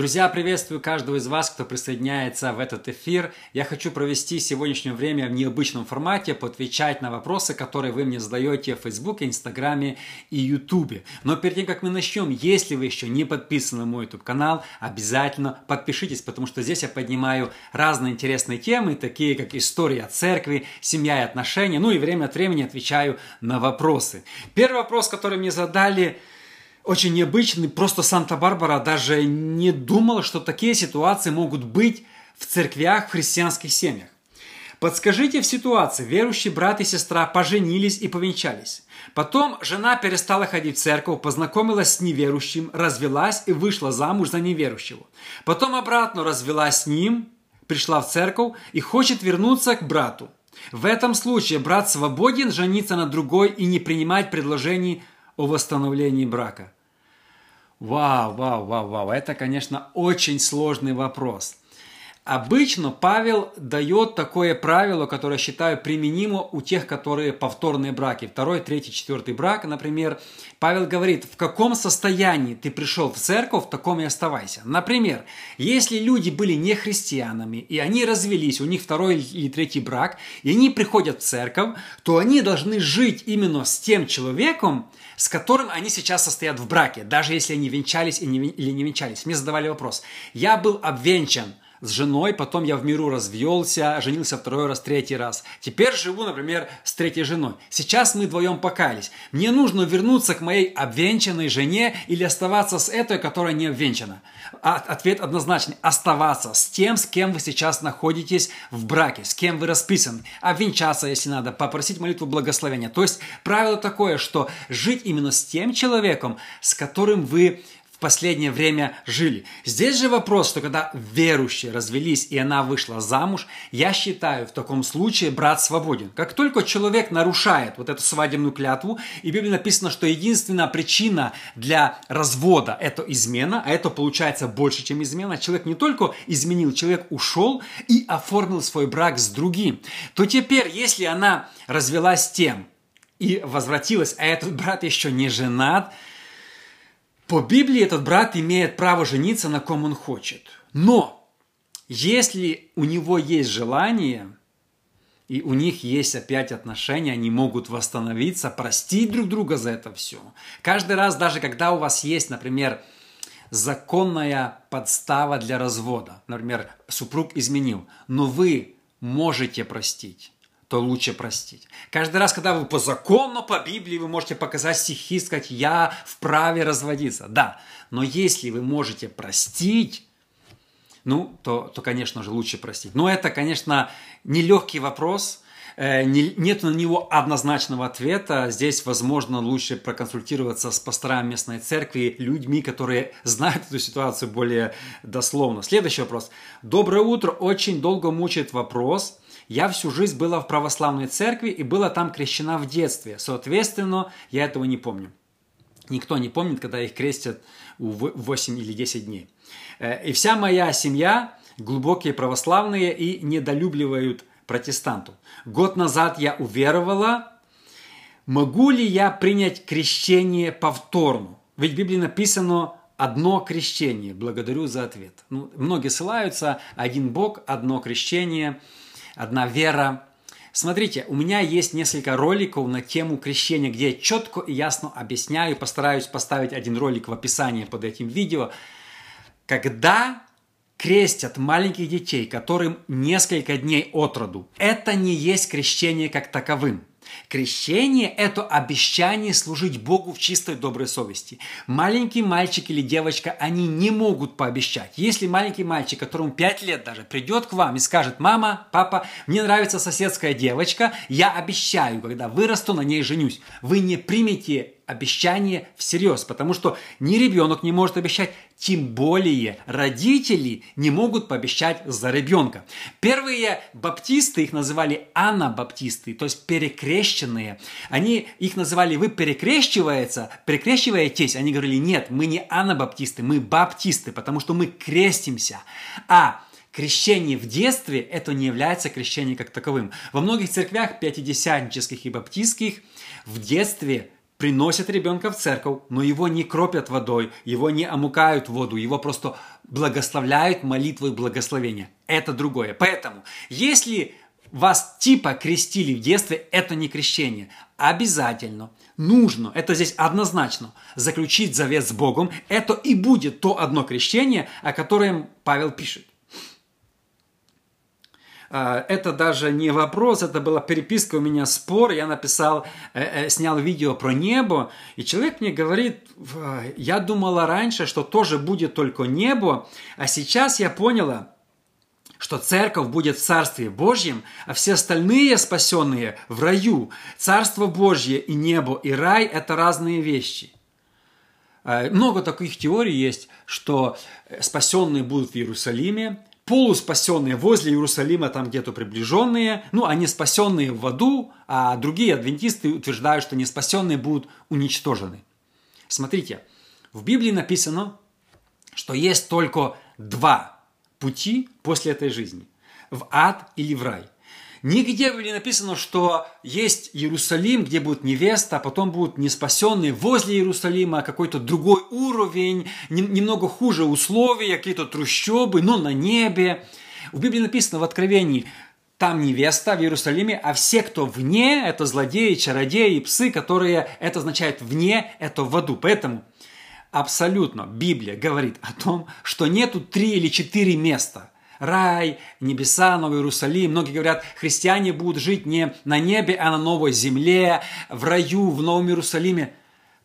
Друзья, приветствую каждого из вас, кто присоединяется в этот эфир. Я хочу провести сегодняшнее время в необычном формате, поотвечать на вопросы, которые вы мне задаете в Фейсбуке, Инстаграме и Ютубе. Но перед тем, как мы начнем, если вы еще не подписаны на мой YouTube канал, обязательно подпишитесь, потому что здесь я поднимаю разные интересные темы, такие как история церкви, семья и отношения, ну и время от времени отвечаю на вопросы. Первый вопрос, который мне задали – очень необычный. Просто Санта-Барбара даже не думала, что такие ситуации могут быть в церквях, в христианских семьях. Подскажите в ситуации, верующий брат и сестра поженились и повенчались. Потом жена перестала ходить в церковь, познакомилась с неверующим, развелась и вышла замуж за неверующего. Потом обратно развелась с ним, пришла в церковь и хочет вернуться к брату. В этом случае брат свободен жениться на другой и не принимать предложений о восстановлении брака? Вау, вау, вау, вау. Это, конечно, очень сложный вопрос. Обычно Павел дает такое правило, которое считаю применимо у тех, которые повторные браки. Второй, третий, четвертый брак, например. Павел говорит, в каком состоянии ты пришел в церковь, в таком и оставайся. Например, если люди были не христианами, и они развелись, у них второй или третий брак, и они приходят в церковь, то они должны жить именно с тем человеком, с которым они сейчас состоят в браке, даже если они венчались или не венчались. Мне задавали вопрос. Я был обвенчан – с женой, потом я в миру развелся, женился второй раз, третий раз. Теперь живу, например, с третьей женой. Сейчас мы вдвоем покаялись. Мне нужно вернуться к моей обвенчанной жене или оставаться с этой, которая не обвенчана? А, ответ однозначный. Оставаться с тем, с кем вы сейчас находитесь в браке, с кем вы расписаны. Обвенчаться, если надо, попросить молитву благословения. То есть правило такое, что жить именно с тем человеком, с которым вы последнее время жили. Здесь же вопрос, что когда верующие развелись и она вышла замуж, я считаю, в таком случае брат свободен. Как только человек нарушает вот эту свадебную клятву, и в Библии написано, что единственная причина для развода – это измена, а это получается больше, чем измена. Человек не только изменил, человек ушел и оформил свой брак с другим. То теперь, если она развелась тем, и возвратилась, а этот брат еще не женат – по Библии этот брат имеет право жениться на ком он хочет. Но если у него есть желание, и у них есть опять отношения, они могут восстановиться, простить друг друга за это все. Каждый раз, даже когда у вас есть, например, законная подстава для развода, например, супруг изменил, но вы можете простить то лучше простить. Каждый раз, когда вы по закону, по Библии, вы можете показать стихи, сказать, я вправе разводиться. Да, но если вы можете простить, ну, то, то конечно же, лучше простить. Но это, конечно, нелегкий вопрос, э, нет на него однозначного ответа. Здесь, возможно, лучше проконсультироваться с пасторами местной церкви, людьми, которые знают эту ситуацию более дословно. Следующий вопрос. Доброе утро. Очень долго мучает вопрос – я всю жизнь была в православной церкви и была там крещена в детстве. Соответственно, я этого не помню. Никто не помнит, когда их крестят в 8 или 10 дней. Э, и вся моя семья глубокие православные и недолюбливают протестантов. Год назад я уверовала. Могу ли я принять крещение повторно? Ведь в Библии написано одно крещение. Благодарю за ответ. Ну, многие ссылаются, один Бог, одно крещение – одна вера. Смотрите, у меня есть несколько роликов на тему крещения, где я четко и ясно объясняю, постараюсь поставить один ролик в описании под этим видео. Когда крестят маленьких детей, которым несколько дней от роду, это не есть крещение как таковым. Крещение – это обещание служить Богу в чистой доброй совести. Маленький мальчик или девочка, они не могут пообещать. Если маленький мальчик, которому 5 лет даже, придет к вам и скажет, мама, папа, мне нравится соседская девочка, я обещаю, когда вырасту, на ней женюсь. Вы не примете обещание всерьез, потому что ни ребенок не может обещать, тем более родители не могут пообещать за ребенка. Первые баптисты, их называли анабаптисты, то есть перекрещенные. Они их называли «вы перекрещивается, перекрещиваетесь». Они говорили «нет, мы не анабаптисты, мы баптисты, потому что мы крестимся». А крещение в детстве – это не является крещением как таковым. Во многих церквях пятидесятнических и баптистских в детстве приносят ребенка в церковь, но его не кропят водой, его не омукают в воду, его просто благословляют молитвой благословения. Это другое. Поэтому, если вас типа крестили в детстве, это не крещение. Обязательно, нужно, это здесь однозначно, заключить завет с Богом. Это и будет то одно крещение, о котором Павел пишет. А, это даже не вопрос, это была переписка у меня, спор. Я написал, э, э, снял видео про небо, и человек мне говорит, я думала раньше, что тоже будет только небо, а сейчас я поняла, что церковь будет в Царстве Божьем, а все остальные спасенные в раю. Царство Божье и небо, и рай – это разные вещи. А, много таких теорий есть, что спасенные будут в Иерусалиме, полуспасенные возле Иерусалима, там где-то приближенные, ну, они спасенные в аду, а другие адвентисты утверждают, что неспасенные будут уничтожены. Смотрите, в Библии написано, что есть только два пути после этой жизни – в ад или в рай – Нигде не написано, что есть Иерусалим, где будет невеста, а потом будут неспасенные возле Иерусалима, какой-то другой уровень, немного хуже условия, какие-то трущобы, но на небе. В Библии написано в Откровении, там невеста в Иерусалиме, а все, кто вне, это злодеи, чародеи, псы, которые, это означает вне, это в аду. Поэтому абсолютно Библия говорит о том, что нету три или четыре места – рай, небеса, Новый Иерусалим. Многие говорят, христиане будут жить не на небе, а на новой земле, в раю, в Новом Иерусалиме.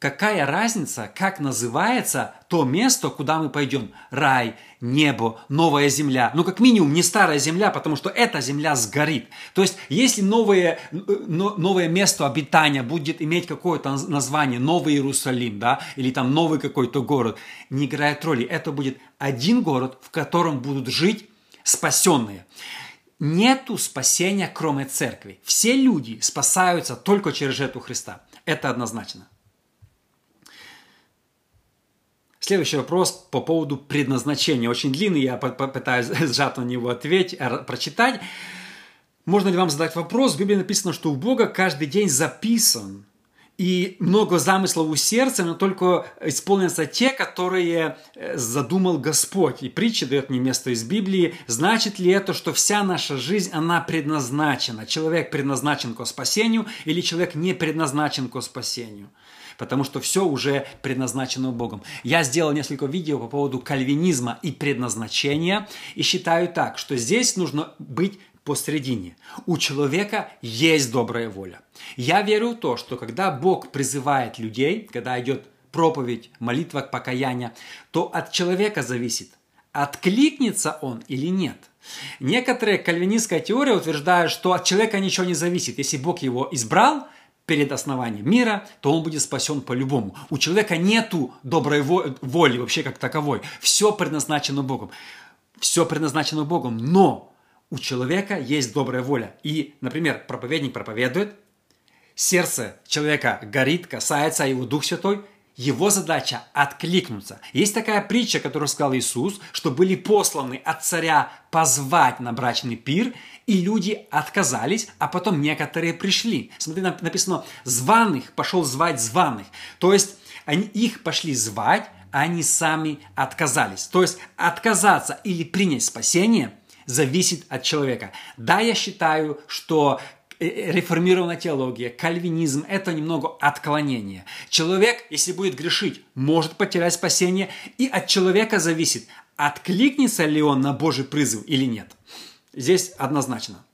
Какая разница, как называется то место, куда мы пойдем? Рай, небо, новая земля. Ну, как минимум, не старая земля, потому что эта земля сгорит. То есть, если новое, новое место обитания будет иметь какое-то название, Новый Иерусалим, да, или там новый какой-то город, не играет роли. Это будет один город, в котором будут жить спасенные. Нету спасения, кроме церкви. Все люди спасаются только через жертву Христа. Это однозначно. Следующий вопрос по поводу предназначения. Очень длинный, я попытаюсь сжато на него ответить, прочитать. Можно ли вам задать вопрос? В Библии написано, что у Бога каждый день записан и много замыслов у сердца, но только исполнятся те, которые э, задумал Господь. И притча дает мне место из Библии. Значит ли это, что вся наша жизнь, она предназначена? Человек предназначен к спасению или человек не предназначен к спасению? потому что все уже предназначено Богом. Я сделал несколько видео по поводу кальвинизма и предназначения, и считаю так, что здесь нужно быть посредине. У человека есть добрая воля. Я верю в то, что когда Бог призывает людей, когда идет проповедь, молитва к покаянию, то от человека зависит, откликнется он или нет. Некоторые кальвинистская теория утверждают, что от человека ничего не зависит. Если Бог его избрал, перед основанием мира, то он будет спасен по-любому. У человека нету доброй воли вообще как таковой. Все предназначено Богом. Все предназначено Богом, но у человека есть добрая воля. И, например, проповедник проповедует, сердце человека горит, касается его Дух Святой, его задача откликнуться. Есть такая притча, которую сказал Иисус, что были посланы от царя позвать на брачный пир, и люди отказались, а потом некоторые пришли. Смотри, написано, званых пошел звать званых. То есть они их пошли звать, а они сами отказались. То есть отказаться или принять спасение – зависит от человека. Да, я считаю, что э, э, реформированная теология, кальвинизм – это немного отклонение. Человек, если будет грешить, может потерять спасение, и от человека зависит, откликнется ли он на Божий призыв или нет. Здесь однозначно.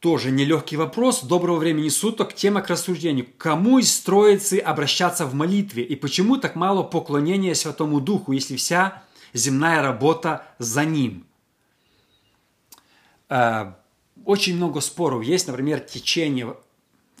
Тоже нелегкий вопрос. Доброго времени суток. Тема к рассуждению. Кому из троицы обращаться в молитве? И почему так мало поклонения Святому Духу, если вся земная работа за ним. Э, очень много споров есть, например, течение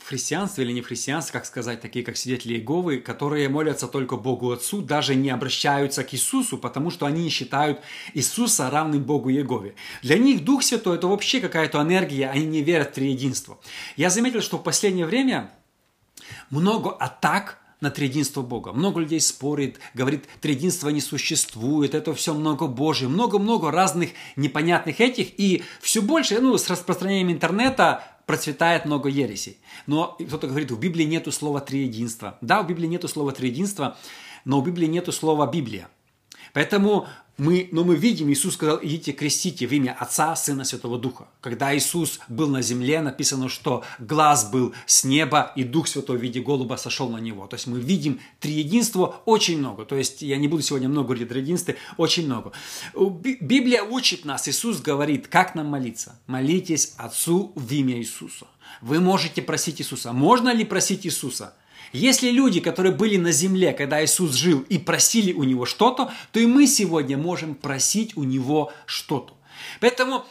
в христианстве или не в христианстве, как сказать, такие как свидетели Иеговы, которые молятся только Богу Отцу, даже не обращаются к Иисусу, потому что они считают Иисуса равным Богу Иегове. Для них Дух Святой – это вообще какая-то энергия, они не верят в триединство. Я заметил, что в последнее время много атак на триединство Бога. Много людей спорит, говорит, триединство не существует, это все много Божие, много-много разных непонятных этих, и все больше, ну, с распространением интернета процветает много ересей. Но кто-то говорит, в Библии нету слова триединства. Да, в Библии нету слова триединства, но в Библии нету слова Библия. Поэтому мы, но мы видим, Иисус сказал, идите крестите в имя Отца, Сына, Святого Духа. Когда Иисус был на земле, написано, что глаз был с неба, и Дух Святой в виде голуба сошел на него. То есть мы видим триединство очень много. То есть я не буду сегодня много говорить о триединстве, очень много. Библия учит нас, Иисус говорит, как нам молиться. Молитесь Отцу в имя Иисуса. Вы можете просить Иисуса. Можно ли просить Иисуса? Если люди, которые были на земле, когда Иисус жил, и просили у Него что-то, то и мы сегодня можем просить у Него что-то. Поэтому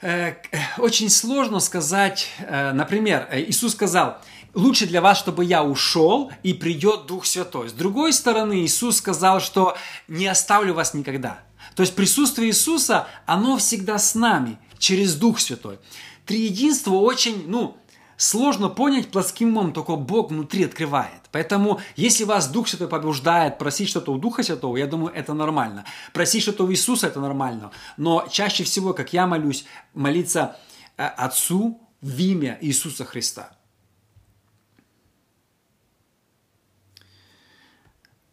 э, очень сложно сказать, э, например, э, Иисус сказал, лучше для вас, чтобы я ушел, и придет Дух Святой. С другой стороны, Иисус сказал, что не оставлю вас никогда. То есть присутствие Иисуса, оно всегда с нами, через Дух Святой. Триединство очень, ну, сложно понять плотским умом, только Бог внутри открывает. Поэтому, если вас Дух Святой побуждает просить что-то у Духа Святого, я думаю, это нормально. Просить что-то у Иисуса – это нормально. Но чаще всего, как я молюсь, молиться э, Отцу в имя Иисуса Христа –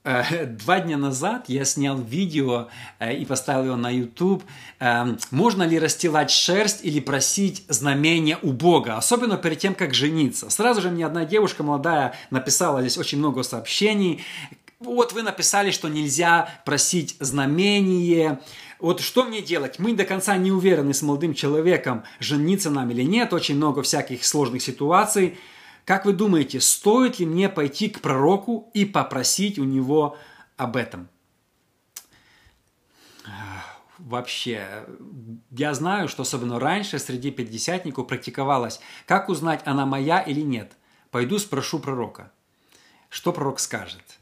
два дня назад я снял видео э, и поставил его на YouTube. Эм, можно ли расстилать шерсть или просить знамения у Бога, особенно перед тем, как жениться? Сразу же мне одна девушка молодая написала здесь очень много сообщений. Вот вы написали, что нельзя просить знамение. Вот что мне делать? Мы до конца не уверены с молодым человеком, жениться нам или нет. Очень много всяких сложных ситуаций. Как вы думаете, стоит ли мне пойти к пророку и попросить у него об этом? Вообще, я знаю, что особенно раньше среди пятидесятников практиковалось, как узнать, она моя или нет. Пойду спрошу пророка. Что пророк скажет?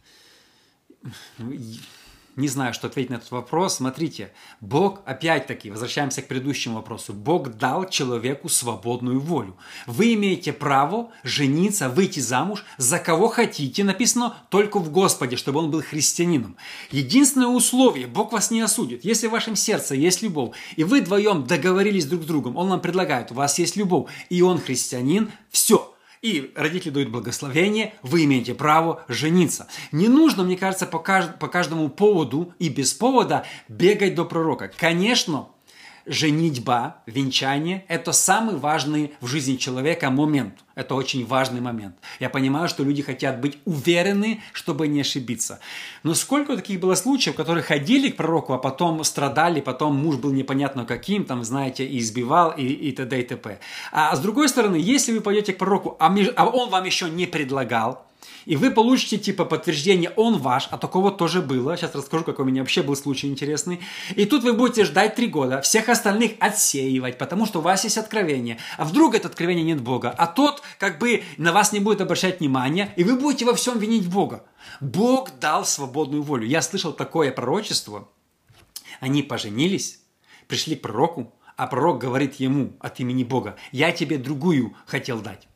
Не знаю, что ответить на этот вопрос. Смотрите, Бог, опять-таки, возвращаемся к предыдущему вопросу, Бог дал человеку свободную волю. Вы имеете право жениться, выйти замуж за кого хотите, написано только в Господе, чтобы он был христианином. Единственное условие, Бог вас не осудит. Если в вашем сердце есть любовь, и вы вдвоем договорились друг с другом, Он вам предлагает, у вас есть любовь, и он христианин, все – и родители дают благословение, вы имеете право жениться. Не нужно, мне кажется, по, кажд- по каждому поводу и без повода бегать до пророка. Конечно, женитьба, венчание – это самый важный в жизни человека момент. Это очень важный момент. Я понимаю, что люди хотят быть уверены, чтобы не ошибиться. Но сколько таких было случаев, которые ходили к пророку, а потом страдали, потом муж был непонятно каким, там, знаете, и избивал, и, и т.д. и т.п. А с другой стороны, если вы пойдете к пророку, а, а он вам еще не предлагал, и вы получите типа подтверждение, он ваш, а такого тоже было. Сейчас расскажу, какой у меня вообще был случай интересный. И тут вы будете ждать три года, всех остальных отсеивать, потому что у вас есть откровение. А вдруг это откровение нет Бога, а тот как бы на вас не будет обращать внимания, и вы будете во всем винить Бога. Бог дал свободную волю. Я слышал такое пророчество. Они поженились, пришли к пророку, а пророк говорит ему от имени Бога, я тебе другую хотел дать.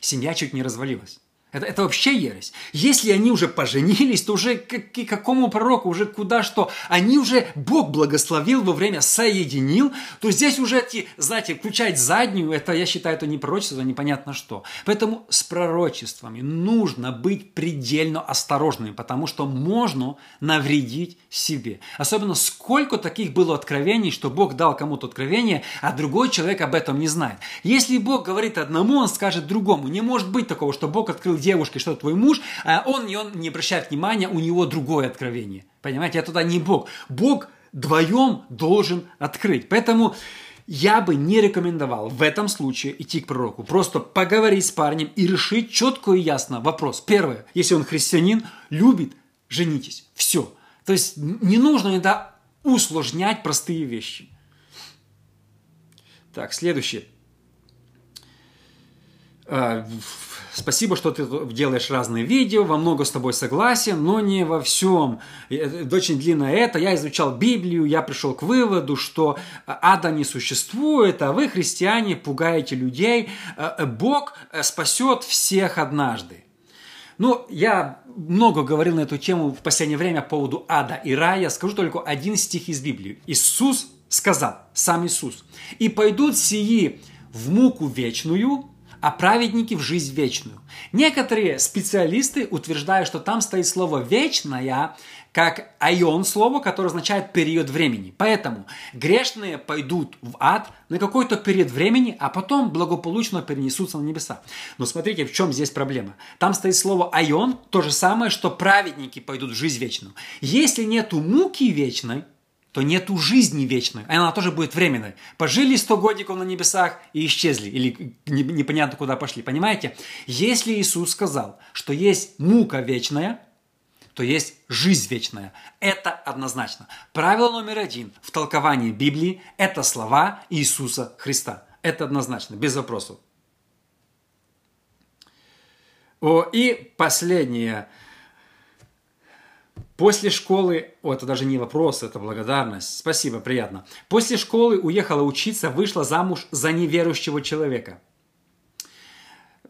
Семья чуть не развалилась. Это, это вообще ересь. Если они уже поженились, то уже к, к какому пророку, уже куда что, они уже Бог благословил во время соединил, то здесь уже знаете, включать заднюю, это, я считаю, это не пророчество, непонятно что. Поэтому с пророчествами нужно быть предельно осторожными, потому что можно навредить себе. Особенно сколько таких было откровений, что Бог дал кому-то откровение, а другой человек об этом не знает. Если Бог говорит одному, он скажет другому. Не может быть такого, что Бог открыл девушке, что твой муж, а он, и он не обращает внимания, у него другое откровение. Понимаете, это туда не Бог. Бог вдвоем должен открыть. Поэтому я бы не рекомендовал в этом случае идти к пророку. Просто поговорить с парнем и решить четко и ясно вопрос. Первое, если он христианин, любит, женитесь. Все. То есть не нужно иногда усложнять простые вещи. Так, следующее. Спасибо, что ты делаешь разные видео, во много с тобой согласен, но не во всем. Это очень длинно это. Я изучал Библию, я пришел к выводу, что ада не существует, а вы, христиане, пугаете людей. Э, Бог э, спасет всех однажды. Ну, я много говорил на эту тему в последнее время по поводу ада и рая. Скажу только один стих из Библии. Иисус сказал, сам Иисус, «И пойдут сии в муку вечную, а праведники в жизнь вечную. Некоторые специалисты утверждают, что там стоит слово «вечная», как айон слово, которое означает период времени. Поэтому грешные пойдут в ад на какой-то период времени, а потом благополучно перенесутся на небеса. Но смотрите, в чем здесь проблема. Там стоит слово айон, то же самое, что праведники пойдут в жизнь вечную. Если нету муки вечной, то нету жизни вечной. Она тоже будет временной. Пожили 100 годиков на небесах и исчезли. Или непонятно куда пошли. Понимаете? Если Иисус сказал, что есть мука вечная, то есть жизнь вечная. Это однозначно. Правило номер один в толковании Библии – это слова Иисуса Христа. Это однозначно, без вопросов. О, и последнее – После школы, о, это даже не вопрос, это благодарность. Спасибо, приятно. После школы уехала учиться, вышла замуж за неверующего человека.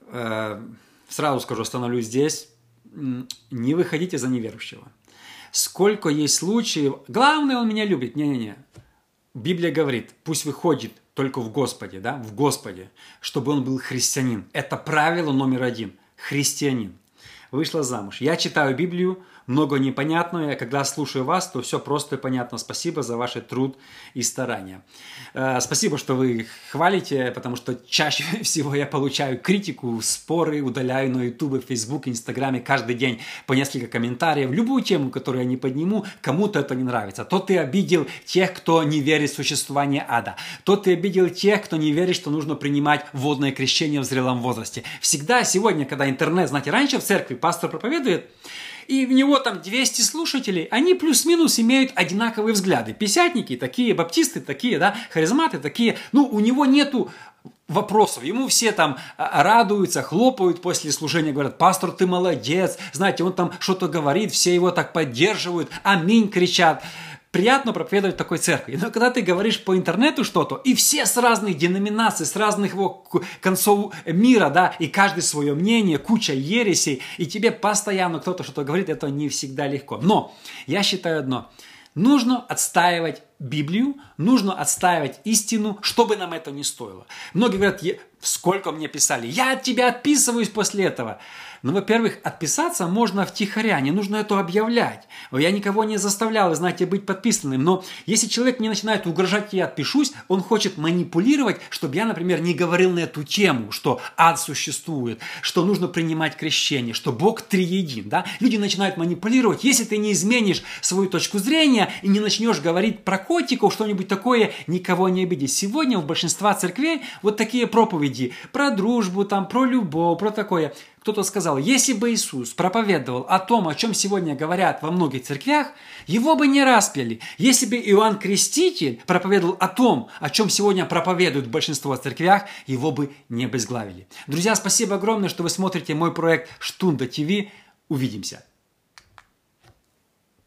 Э, сразу скажу, остановлюсь здесь. Не выходите за неверующего. Сколько есть случаев, главное, он меня любит. Не-не-не. Библия говорит, пусть выходит только в Господе, да, в Господе, чтобы он был христианин. Это правило номер один. Христианин. Вышла замуж. Я читаю Библию, много непонятного. Я когда слушаю вас, то все просто и понятно. Спасибо за ваш труд и старания. Э, спасибо, что вы хвалите, потому что чаще всего я получаю критику, споры, удаляю на YouTube, Facebook, Инстаграме каждый день по несколько комментариев. Любую тему, которую я не подниму, кому-то это не нравится. То ты обидел тех, кто не верит в существование ада. То ты обидел тех, кто не верит, что нужно принимать водное крещение в зрелом возрасте. Всегда сегодня, когда интернет, знаете, раньше в церкви пастор проповедует, и в него там 200 слушателей, они плюс-минус имеют одинаковые взгляды. Писятники такие, баптисты такие, да, харизматы такие. Ну, у него нету вопросов. Ему все там а, радуются, хлопают после служения, говорят, пастор, ты молодец. Знаете, он там что-то говорит, все его так поддерживают, аминь кричат приятно проповедовать такой церкви. Но когда ты говоришь по интернету что-то, и все с разных деноминаций, с разных его концов мира, да, и каждый свое мнение, куча ересей, и тебе постоянно кто-то что-то говорит, это не всегда легко. Но я считаю одно. Нужно отстаивать Библию, нужно отстаивать истину, что бы нам это ни стоило. Многие говорят, сколько мне писали, я от тебя отписываюсь после этого. Ну, во-первых, отписаться можно втихаря, не нужно это объявлять. Я никого не заставлял, знаете, быть подписанным. Но если человек не начинает угрожать, я отпишусь, он хочет манипулировать, чтобы я, например, не говорил на эту тему, что ад существует, что нужно принимать крещение, что Бог триедин. Да? Люди начинают манипулировать. Если ты не изменишь свою точку зрения и не начнешь говорить про котиков, что-нибудь такое, никого не обиди. Сегодня в большинстве церквей вот такие проповеди про дружбу, там, про любовь, про такое. Кто-то сказал, если бы Иисус проповедовал о том, о чем сегодня говорят во многих церквях, его бы не распяли. Если бы Иоанн Креститель проповедовал о том, о чем сегодня проповедуют большинство церквях, его бы не обезглавили. Друзья, спасибо огромное, что вы смотрите мой проект Штунда ТВ. Увидимся.